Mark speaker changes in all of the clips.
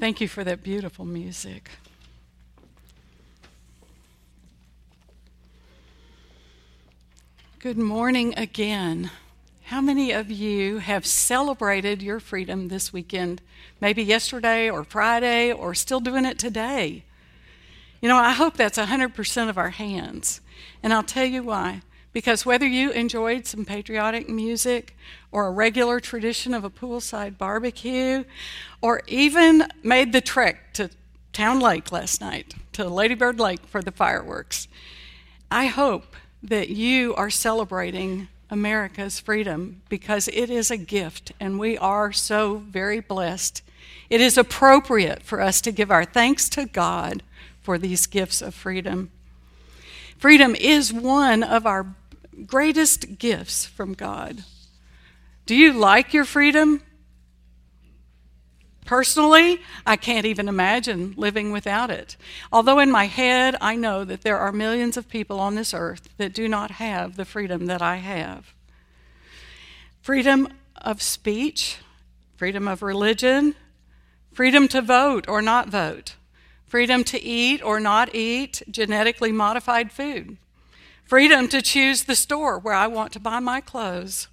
Speaker 1: Thank you for that beautiful music. Good morning again. How many of you have celebrated your freedom this weekend? Maybe yesterday or Friday or still doing it today? You know, I hope that's 100% of our hands. And I'll tell you why. Because whether you enjoyed some patriotic music or a regular tradition of a poolside barbecue or even made the trek to Town Lake last night, to Ladybird Lake for the fireworks, I hope that you are celebrating America's freedom because it is a gift and we are so very blessed. It is appropriate for us to give our thanks to God for these gifts of freedom. Freedom is one of our greatest gifts from God. Do you like your freedom? Personally, I can't even imagine living without it. Although in my head, I know that there are millions of people on this earth that do not have the freedom that I have. Freedom of speech, freedom of religion, freedom to vote or not vote, freedom to eat or not eat genetically modified food, freedom to choose the store where I want to buy my clothes.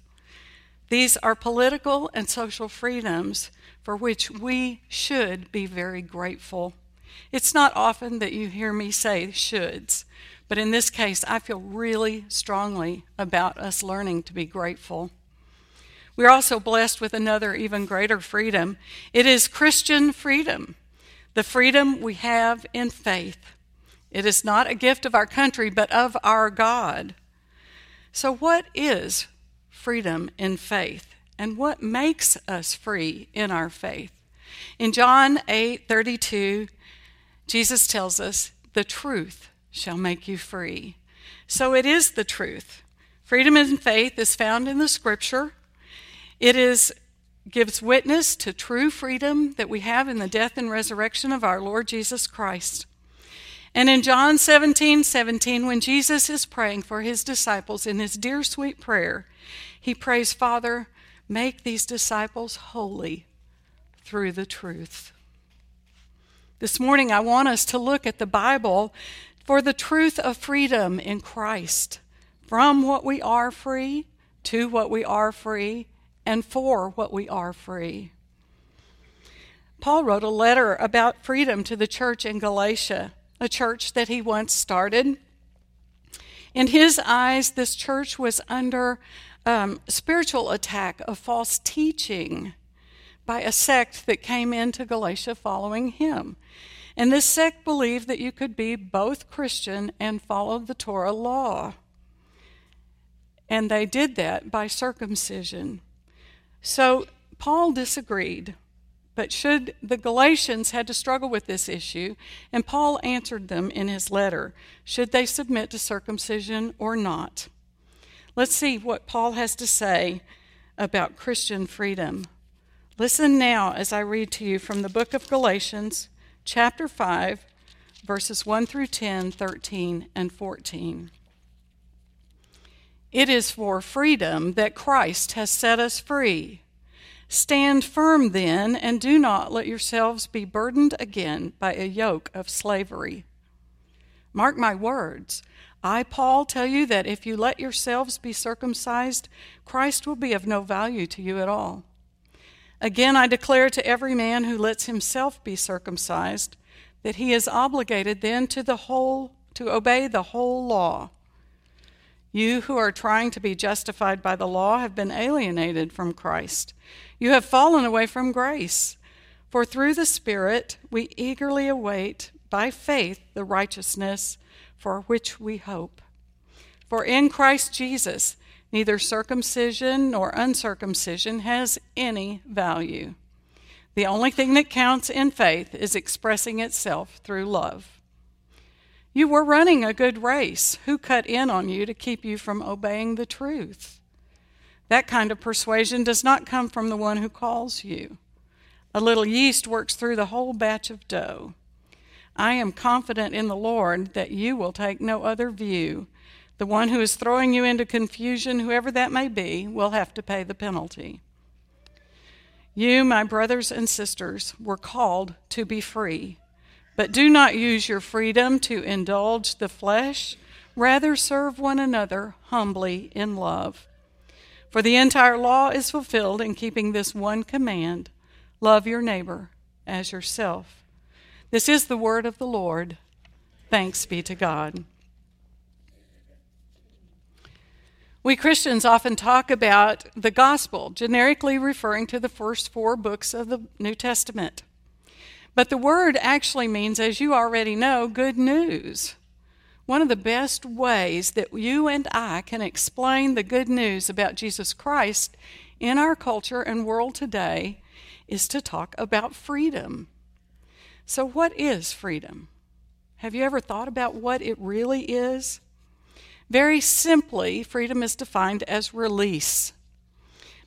Speaker 1: These are political and social freedoms for which we should be very grateful. It's not often that you hear me say shoulds, but in this case, I feel really strongly about us learning to be grateful. We're also blessed with another, even greater freedom. It is Christian freedom, the freedom we have in faith. It is not a gift of our country, but of our God. So, what is freedom in faith? And what makes us free in our faith? In John 8 32, Jesus tells us, The truth shall make you free. So, it is the truth. Freedom in faith is found in the scripture. It is gives witness to true freedom that we have in the death and resurrection of our Lord Jesus Christ. And in John 17 17, when Jesus is praying for his disciples in his dear sweet prayer, he prays, Father, make these disciples holy through the truth. This morning, I want us to look at the Bible for the truth of freedom in Christ, from what we are free to what we are free and for what we are free. Paul wrote a letter about freedom to the church in Galatia a church that he once started. In his eyes, this church was under um, spiritual attack of false teaching by a sect that came into Galatia following him. And this sect believed that you could be both Christian and follow the Torah law. And they did that by circumcision. So Paul disagreed but should the Galatians had to struggle with this issue, and Paul answered them in his letter, should they submit to circumcision or not? Let's see what Paul has to say about Christian freedom. Listen now as I read to you from the book of Galatians, chapter 5, verses 1 through 10, 13, and 14. It is for freedom that Christ has set us free. Stand firm then, and do not let yourselves be burdened again by a yoke of slavery. Mark my words. I, Paul, tell you that if you let yourselves be circumcised, Christ will be of no value to you at all. Again, I declare to every man who lets himself be circumcised that he is obligated then to the whole to obey the whole law. You who are trying to be justified by the law have been alienated from Christ. You have fallen away from grace. For through the Spirit we eagerly await by faith the righteousness for which we hope. For in Christ Jesus, neither circumcision nor uncircumcision has any value. The only thing that counts in faith is expressing itself through love. You were running a good race. Who cut in on you to keep you from obeying the truth? That kind of persuasion does not come from the one who calls you. A little yeast works through the whole batch of dough. I am confident in the Lord that you will take no other view. The one who is throwing you into confusion, whoever that may be, will have to pay the penalty. You, my brothers and sisters, were called to be free. But do not use your freedom to indulge the flesh, rather, serve one another humbly in love. For the entire law is fulfilled in keeping this one command love your neighbor as yourself. This is the word of the Lord. Thanks be to God. We Christians often talk about the gospel, generically referring to the first four books of the New Testament. But the word actually means, as you already know, good news. One of the best ways that you and I can explain the good news about Jesus Christ in our culture and world today is to talk about freedom. So, what is freedom? Have you ever thought about what it really is? Very simply, freedom is defined as release.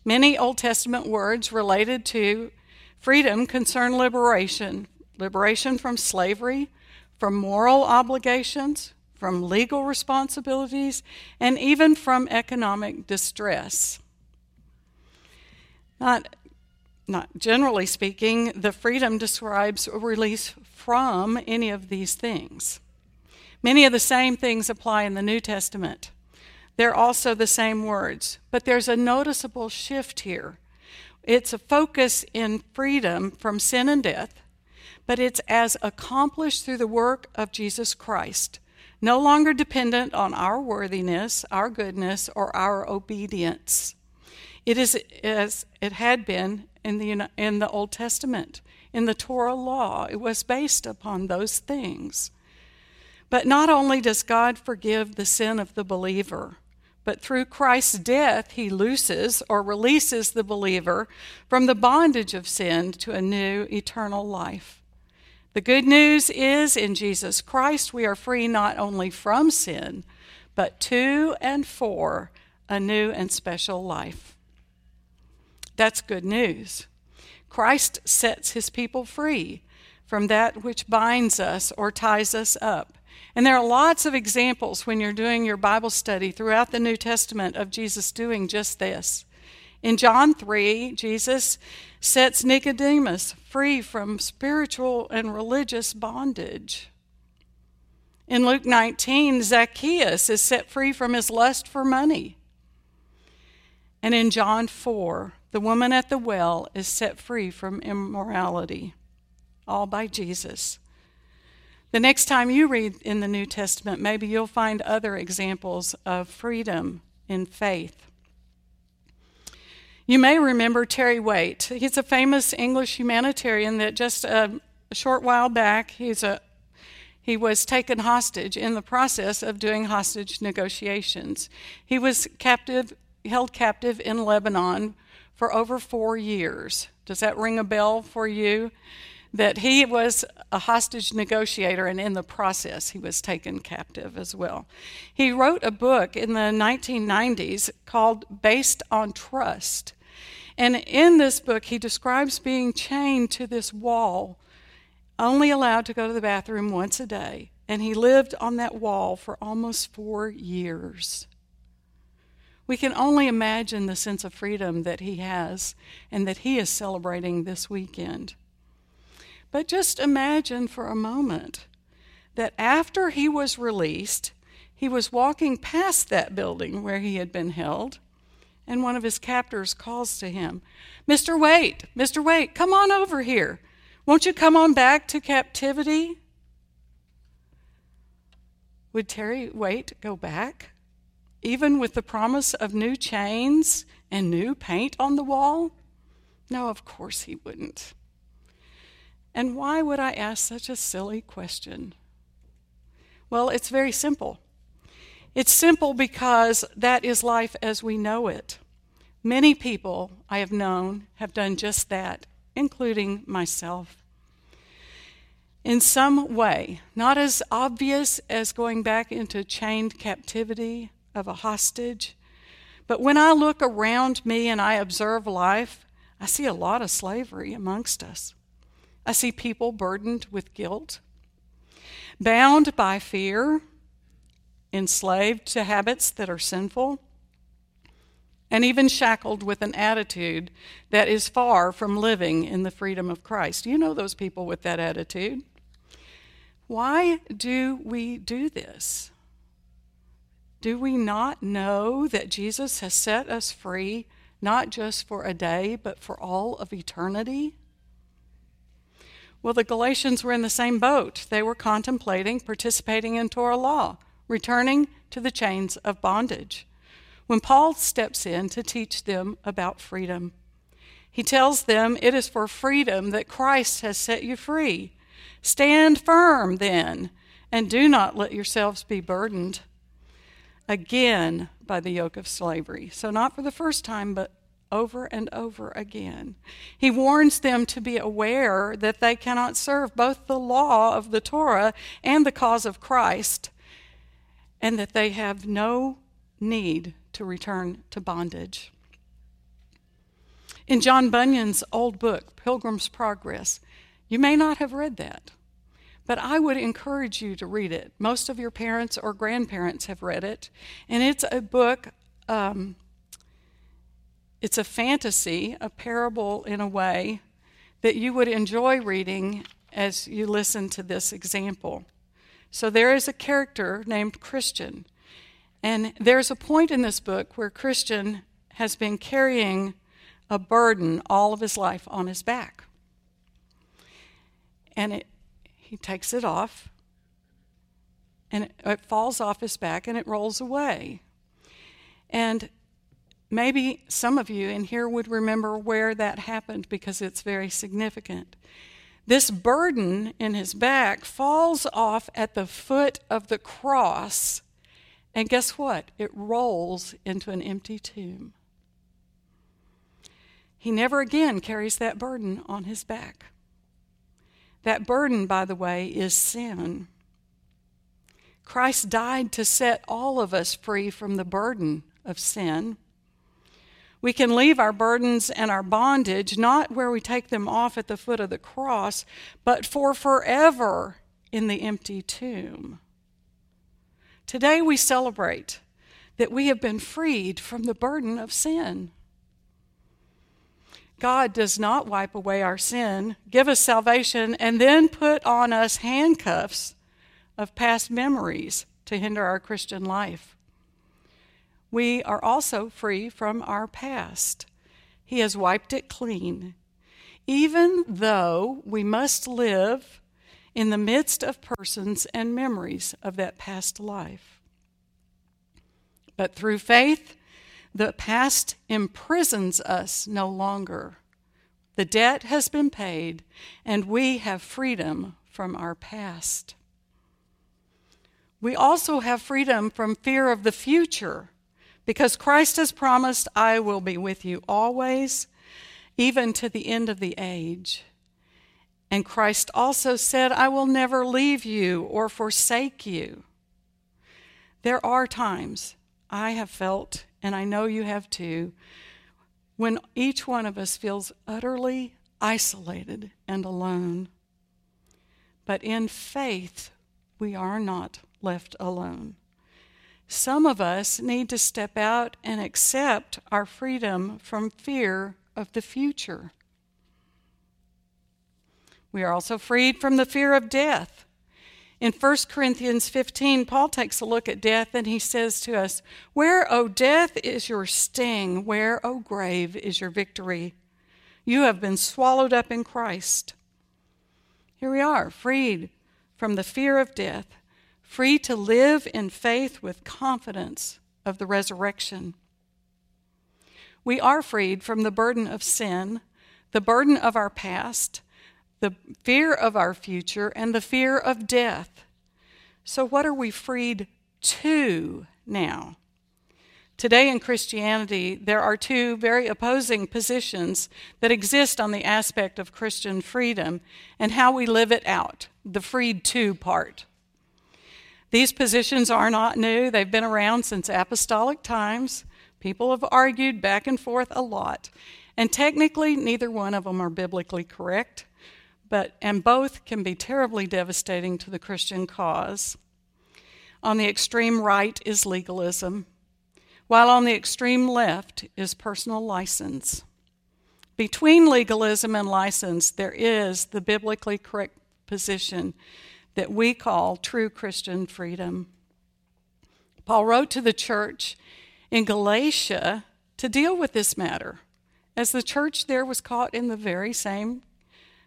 Speaker 1: Many Old Testament words related to freedom concern liberation liberation from slavery, from moral obligations, from legal responsibilities, and even from economic distress. Not, not generally speaking, the freedom describes release from any of these things. Many of the same things apply in the New Testament. They're also the same words, but there's a noticeable shift here. It's a focus in freedom from sin and death, but it's as accomplished through the work of Jesus Christ, no longer dependent on our worthiness, our goodness, or our obedience. It is as it had been in the, in the Old Testament. In the Torah law, it was based upon those things. But not only does God forgive the sin of the believer, but through Christ's death, he looses or releases the believer from the bondage of sin to a new eternal life. The good news is in Jesus Christ, we are free not only from sin, but to and for a new and special life. That's good news. Christ sets his people free from that which binds us or ties us up. And there are lots of examples when you're doing your Bible study throughout the New Testament of Jesus doing just this. In John 3, Jesus sets Nicodemus free from spiritual and religious bondage. In Luke 19, Zacchaeus is set free from his lust for money. And in John 4, the woman at the well is set free from immorality, all by Jesus. The next time you read in the New Testament, maybe you'll find other examples of freedom in faith. You may remember Terry Waite. He's a famous English humanitarian that just a, a short while back he's a he was taken hostage in the process of doing hostage negotiations. He was captive held captive in Lebanon for over 4 years. Does that ring a bell for you? that he was a hostage negotiator, and in the process, he was taken captive as well. He wrote a book in the 1990s called Taken on Trust. And in this book, he describes being chained to this wall, only allowed to go to the bathroom once a day. And he lived on that wall for almost four years. We can only imagine the sense of freedom that he has and that he is celebrating this weekend. But just imagine for a moment that after he was released, he was walking past that building where he had been held, and one of his captors calls to him, Mr. Waite, Mr. Waite, come on over here. Won't you come on back to captivity? Would Terry Waite go back, even with the promise of new chains and new paint on the wall? No, of course he wouldn't. And why would I ask such a silly question? Well, it's very simple. It's simple because that is life as we know it. Many people I have known have done just that, including myself. In some way, not as obvious as going back into chained captivity of a hostage, but when I look around me and I observe life, I see a lot of slavery amongst us. I see people burdened with guilt, bound by fear, enslaved to habits that are sinful. And even shackled with an attitude that is far from living in the freedom of Christ. You know those people with that attitude. Why do we do this? Do we not know that Jesus has set us free, not just for a day, but for all of eternity? Well, the Galatians were in the same boat. They were contemplating participating in Torah law, returning to the chains of bondage. When Paul steps in to teach them about freedom, he tells them it is for freedom that Christ has set you free. Stand firm then, and do not let yourselves be burdened again by the yoke of slavery. So, not for the first time, but over and over again. He warns them to be aware that they cannot serve both the law of the Torah and the cause of Christ, and that they have no need to return to bondage. In John Bunyan's old book, Pilgrim's Progress, you may not have read that, but I would encourage you to read it. Most of your parents or grandparents have read it, and it's a book. Um, it's a fantasy, a parable in a way that you would enjoy reading as you listen to this example. So there is a character named Christian, and there's a point in this book where Christian has been carrying a burden all of his life on his back. And it, he takes it off, and it, it falls off his back and it rolls away. And Maybe some of you in here would remember where that happened because it's very significant. This burden in his back falls off at the foot of the cross, and guess what? It rolls into an empty tomb. He never again carries that burden on his back. That burden, by the way, is sin. Christ died to set all of us free from the burden of sin. We can leave our burdens and our bondage not where we take them off at the foot of the cross, but for forever in the empty tomb. Today we celebrate that we have been freed from the burden of sin. God does not wipe away our sin, give us salvation, and then put on us handcuffs of past memories to hinder our Christian life we are also free from our past. He has wiped it clean. Even though we must live in the midst of persons and memories of that past life. But through faith, the past imprisons us no longer. The debt has been paid, and we have freedom from our past. We also have freedom from fear of the future because Christ has promised, I will be with you always, even to the end of the age. And Christ also said, I will never leave you or forsake you. There are times I have felt, and I know you have too, when each one of us feels utterly isolated and alone. But in faith, we are not left alone. Some of us need to step out and accept our freedom from fear of the future. We are also freed from the fear of death. In 1 Corinthians 15, Paul takes a look at death and he says to us, Where, O death, is your sting? Where, O grave, is your victory? You have been swallowed up in Christ. Here we are, freed from the fear of death free to live in faith with confidence of the resurrection. We are freed from the burden of sin, the burden of our past, the fear of our future, and the fear of death. So, what are we freed to now? Today in Christianity, there are two very opposing positions that exist on the aspect of Christian freedom and how we live it out, the freed to part. These positions are not new, they've been around since apostolic times. People have argued back and forth a lot. And technically, neither one of them are biblically correct, but, and both can be terribly devastating to the Christian cause. On the extreme right is legalism, while on the extreme left is personal license. Between legalism and license, there is the biblically correct position that we call true Christian freedom. Paul wrote to the church in Galatia to deal with this matter, as the church there was caught in the very same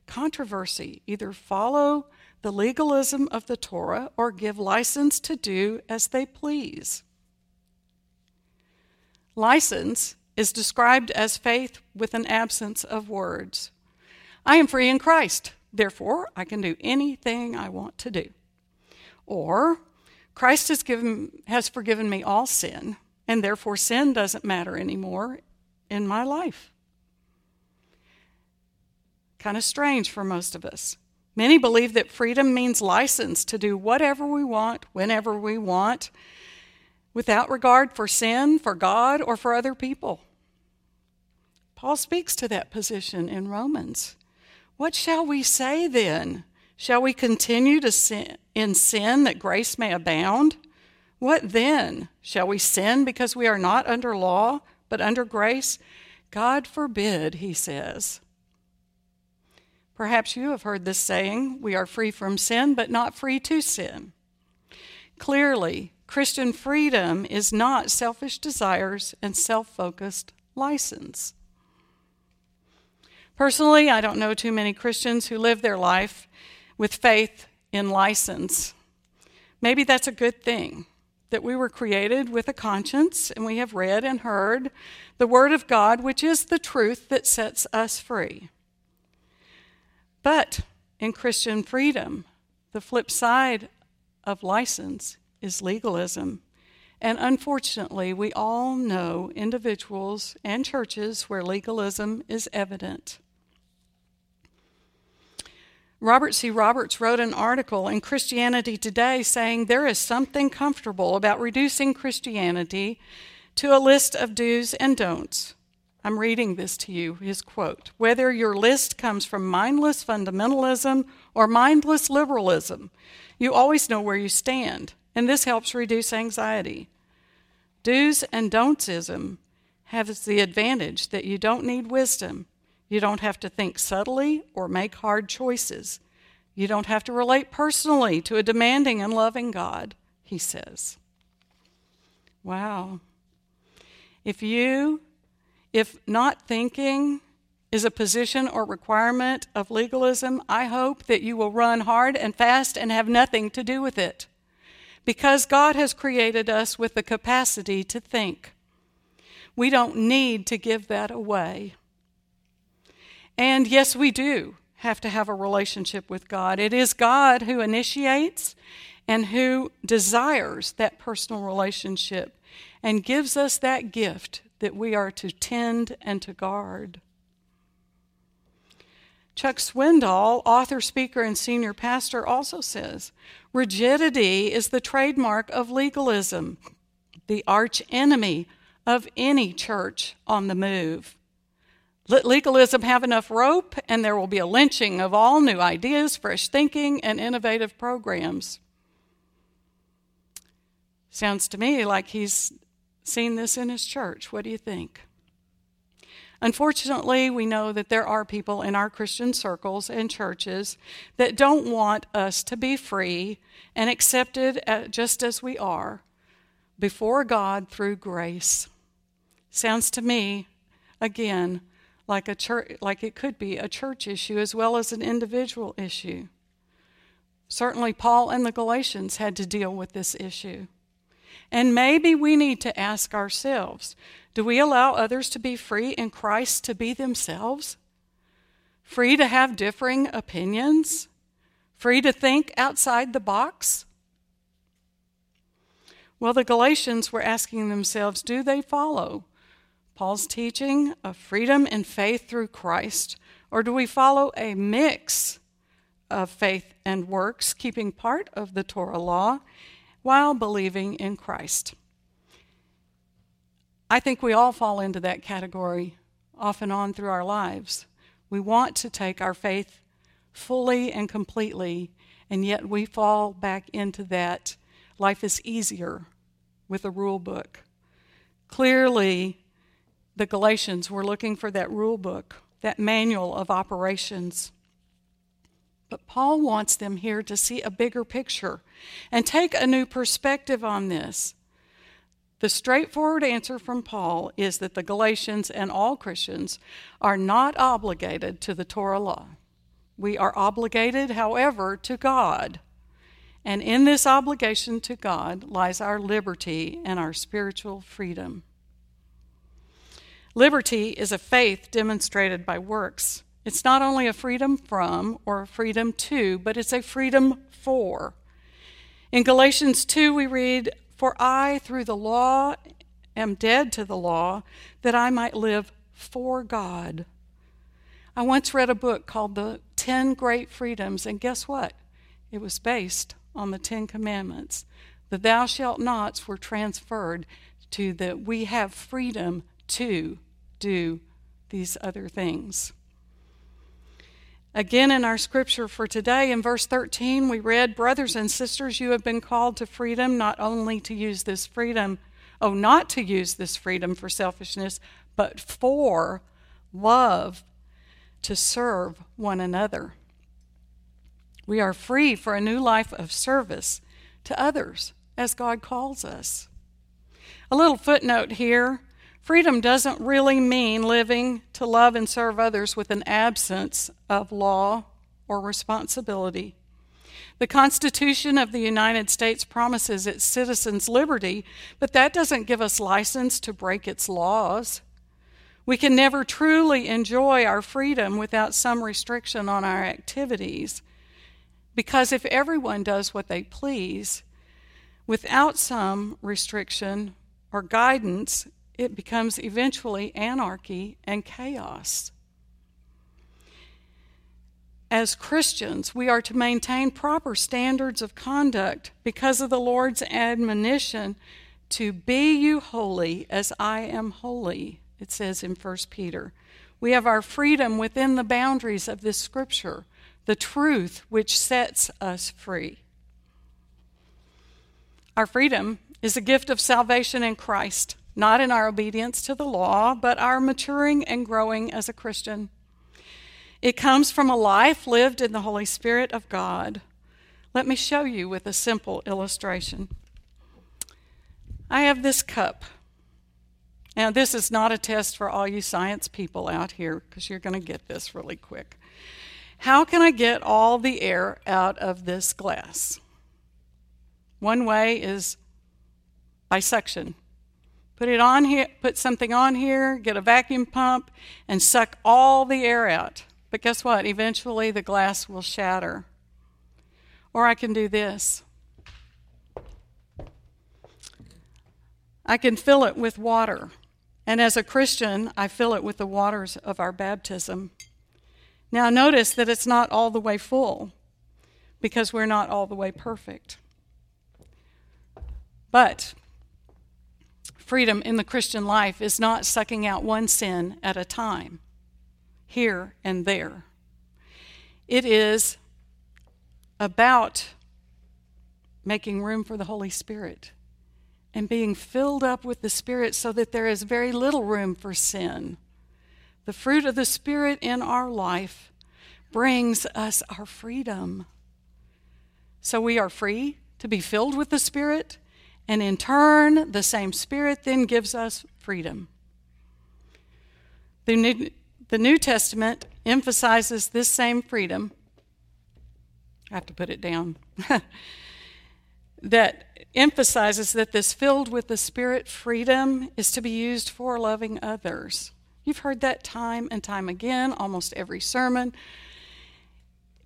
Speaker 1: controversy either follow the legalism of the Torah or give license to do as they please. License is described as faith with an absence of words. I am free in Christ, therefore I can do anything I want to do. Or, Christ has, given, has forgiven me all sin, and therefore sin doesn't matter anymore in my life. Kind of strange for most of us. Many believe that freedom means license to do whatever we want, whenever we want, without regard for sin, for God, or for other people. Paul speaks to that position in Romans. What shall we say then? Shall we continue to sin, in sin that grace may abound? What then? Shall we sin because we are not under law, but under grace? God forbid, he says. Perhaps you have heard this saying we are free from sin, but not free to sin. Clearly, Christian freedom is not selfish desires and self focused license. Personally, I don't know too many Christians who live their life with faith in license. Maybe that's a good thing that we were created with a conscience and we have read and heard the Word of God, which is the truth that sets us free. But in Christian freedom, the flip side of license is legalism. And unfortunately, we all know individuals and churches where legalism is evident. Robert C. Roberts wrote an article in Christianity Today saying there is something comfortable about reducing Christianity to a list of do's and don'ts. I'm reading this to you, his quote. Whether your list comes from mindless fundamentalism or mindless liberalism, you always know where you stand, and this helps reduce anxiety. Do's and don'tsism has the advantage that you don't need wisdom. You don't have to think subtly or make hard choices. You don't have to relate personally to a demanding and loving God, he says. Wow. If you if not thinking is a position or requirement of legalism, I hope that you will run hard and fast and have nothing to do with it. Because God has created us with the capacity to think. We don't need to give that away. And yes, we do have to have a relationship with God. It is God who initiates and who desires that personal relationship and gives us that gift that we are to tend and to guard. Chuck Swindoll, author, speaker, and senior pastor, also says rigidity is the trademark of legalism, the arch enemy of any church on the move. Let legalism have enough rope, and there will be a lynching of all new ideas, fresh thinking, and innovative programs. Sounds to me like he's seen this in his church. What do you think? Unfortunately, we know that there are people in our Christian circles and churches that don't want us to be free and accepted just as we are before God through grace. Sounds to me, again, like a church, like it could be a church issue as well as an individual issue. Certainly, Paul and the Galatians had to deal with this issue. And maybe we need to ask ourselves do we allow others to be free in Christ to be themselves? Free to have differing opinions? Free to think outside the box? Well, the Galatians were asking themselves do they follow Paul's teaching of freedom and faith through Christ, or do we follow a mix of faith and works, keeping part of the Torah law while believing in Christ. I think we all fall into that category off and on through our lives. We want to take our faith fully and completely, and yet we fall back into that life is easier with a rule book. Clearly, the Galatians were looking for that rule book, that manual of operations. But Paul wants them here to see a bigger picture and take a new perspective on this. The straightforward answer from Paul is that the Galatians and all Christians are not obligated to the Torah law. We are obligated, however, to God. And in this obligation to God lies our liberty and our spiritual freedom. Liberty is a faith demonstrated by works. It's not only a freedom from or a freedom to, but it's a freedom for. In Galatians 2, we read, For I, through the law, am dead to the law, that I might live for God. I once read a book called The Ten Great Freedoms, and guess what? It was based on the Ten Commandments. The thou shalt nots were transferred to the we have freedom to do these other things. Again, in our scripture for today, in verse 13, we read, Brothers and sisters, you have been called to freedom, not only to use this freedom, oh, not to use this freedom for selfishness, but for love to serve one another. We are free for a new life of service to others as God calls us. A little footnote here freedom doesn't really mean living to love and serve others with an absence of law or responsibility. The Constitution of the United States promises its citizens liberty, but that doesn't give us license to break its laws. We can never truly enjoy our freedom without some restriction on our activities. Because if everyone does what they please, without some restriction or guidance, it becomes eventually anarchy and chaos. As Christians, we are to maintain proper standards of conduct because of the Lord's admonition to be you holy as I am holy, it says in 1 Peter. We have our freedom within the boundaries of this scripture the truth which sets us free. Our freedom is a gift of salvation in Christ, not in our obedience to the law, but our maturing and growing as a Christian. It comes from a life lived in the Holy Spirit of God. Let me show you with a simple illustration. I have this cup. Now, this is not a test for all you science people out here because you're going to get this really quick. How can I get all the air out of this glass? One way is by suction. Put it on here, put something on here, get a vacuum pump, and suck all the air out. But guess what? Eventually the glass will shatter. Or I can do this. I can fill it with water. And as a Christian, I fill it with the waters of our baptism. Now, notice that it's not all the way full because we're not all the way perfect. But freedom in the Christian life is not sucking out one sin at a time, here and there. It is about making room for the Holy Spirit and being filled up with the Spirit so that there is very little room for sin the fruit of the Spirit in our life brings us our freedom. So we are free to be filled with the Spirit, and in turn, the same Spirit then gives us freedom. The New, the New Testament emphasizes this same freedom. I have to put it down. that emphasizes that this filled with the Spirit freedom is to be used for loving others. You've heard that time and time again, almost every sermon.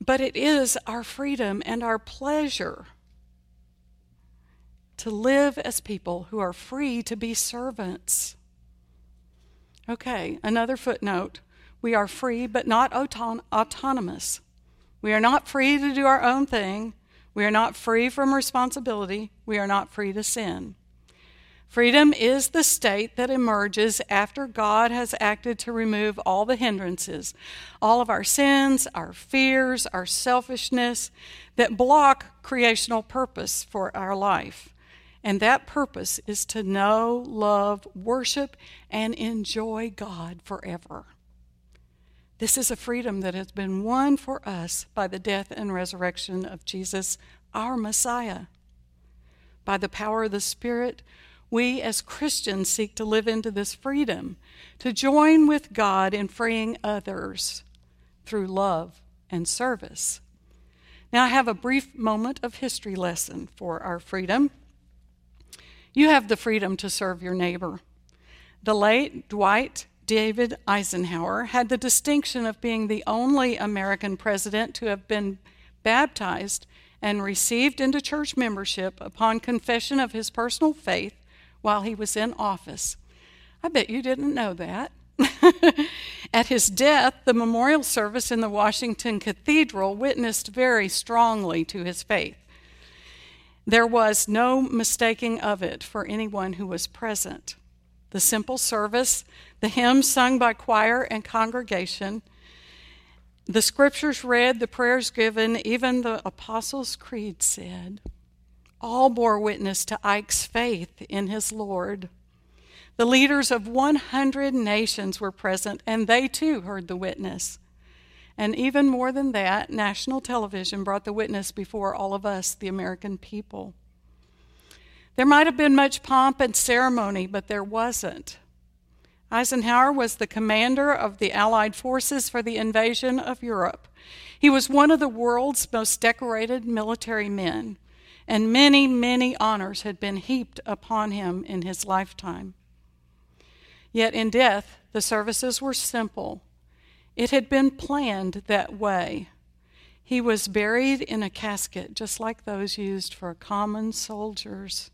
Speaker 1: But it is our freedom and our pleasure to live as people who are free to be servants. Okay, another footnote. We are free but not auton- autonomous. We are not free to do our own thing. We are not free from responsibility. We are not free to sin. Freedom is the state that emerges after God has acted to remove all the hindrances, all of our sins, our fears, our selfishness that block creational purpose for our life. And that purpose is to know, love, worship, and enjoy God forever. This is a freedom that has been won for us by the death and resurrection of Jesus, our Messiah. By the power of the Spirit, we as Christians seek to live into this freedom, to join with God in freeing others through love and service. Now, I have a brief moment of history lesson for our freedom. You have the freedom to serve your neighbor. The late Dwight David Eisenhower had the distinction of being the only American president to have been baptized and received into church membership upon confession of his personal faith while he was in office. I bet you didn't know that. At his death, the memorial service in the Washington Cathedral witnessed very strongly to his faith. There was no mistaking of it for anyone who was present. The simple service the hymns sung by choir and congregation, the scriptures read, the prayers given, even the Apostles' Creed said, all bore witness to Ike's faith in his Lord. The leaders of 100 nations were present, and they too heard the witness. And even more than that, national television brought the witness before all of us, the American people. There might have been much pomp and ceremony, but there wasn't. Eisenhower was the commander of the Allied forces for the invasion of Europe. He was one of the world's most decorated military men, and many, many honors had been heaped upon him in his lifetime. Yet in death, the services were simple. It had been planned that way. He was buried in a casket just like those used for common soldiers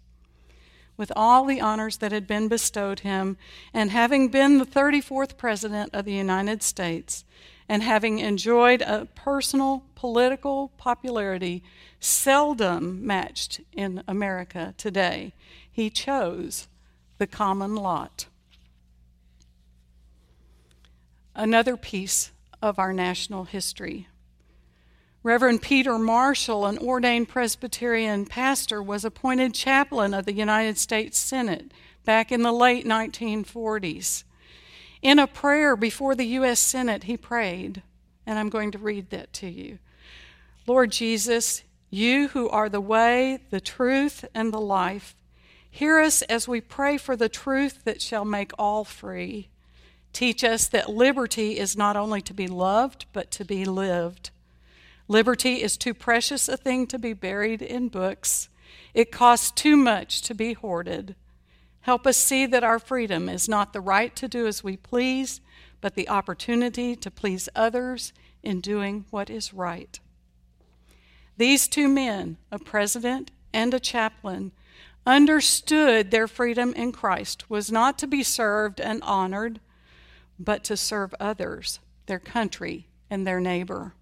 Speaker 1: with all the honors that had been bestowed him, and having been the 34th President of the United States, and having enjoyed a personal political popularity seldom matched in America today, he chose the common lot. Another piece of our national history Reverend Peter Marshall, an ordained Presbyterian pastor, was appointed chaplain of the United States Senate back in the late 1940s. In a prayer before the U.S. Senate, he prayed, and I'm going to read that to you. Lord Jesus, you who are the way, the truth, and the life, hear us as we pray for the truth that shall make all free. Teach us that liberty is not only to be loved, but to be lived. Liberty is too precious a thing to be buried in books. It costs too much to be hoarded. Help us see that our freedom is not the right to do as we please, but the opportunity to please others in doing what is right. These two men, a president and a chaplain, understood their freedom in Christ was not to be served and honored, but to serve others, their country, and their neighbor.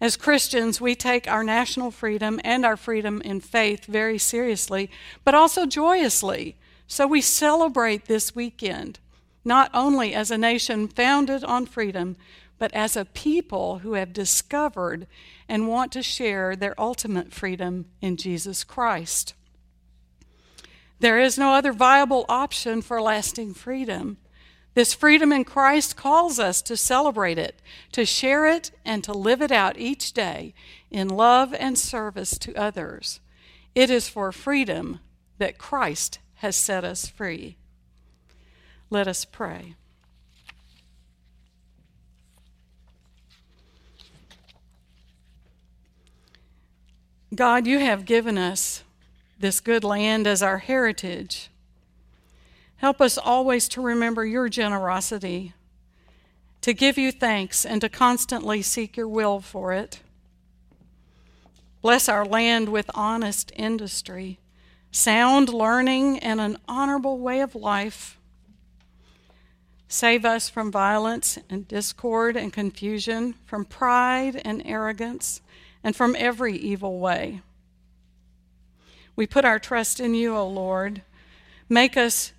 Speaker 1: As Christians, we take our national freedom and our freedom in faith very seriously, but also joyously. So we celebrate this weekend, not only as a nation founded on freedom, but as a people who have discovered and want to share their ultimate freedom in Jesus Christ. There is no other viable option for lasting freedom. This freedom in Christ calls us to celebrate it, to share it, and to live it out each day in love and service to others. It is for freedom that Christ has set us free. Let us pray. God, you have given us this good land as our heritage. Help us always to remember your generosity, to give you thanks, and to constantly seek your will for it. Bless our land with honest industry, sound learning, and an honorable way of life. Save us from violence and discord and confusion, from pride and arrogance, and from every evil way. We put our trust in you, O Lord. Make us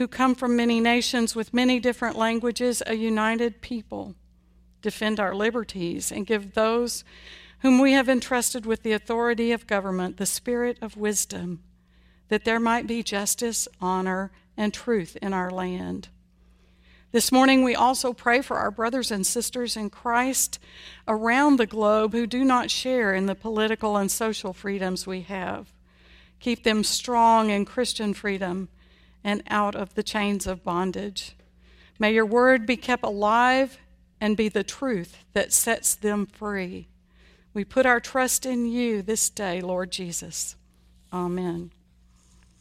Speaker 1: who come from many nations with many different languages, a united people. Defend our liberties and give those whom we have entrusted with the authority of government the spirit of wisdom that there might be justice, honor, and truth in our land. This morning, we also pray for our brothers and sisters in Christ around the globe who do not share in the political and social freedoms we have. Keep them strong in Christian freedom and out of the chains of bondage. May your word be kept alive and be the truth that sets them free. We put our trust in you this day, Lord Jesus. Amen.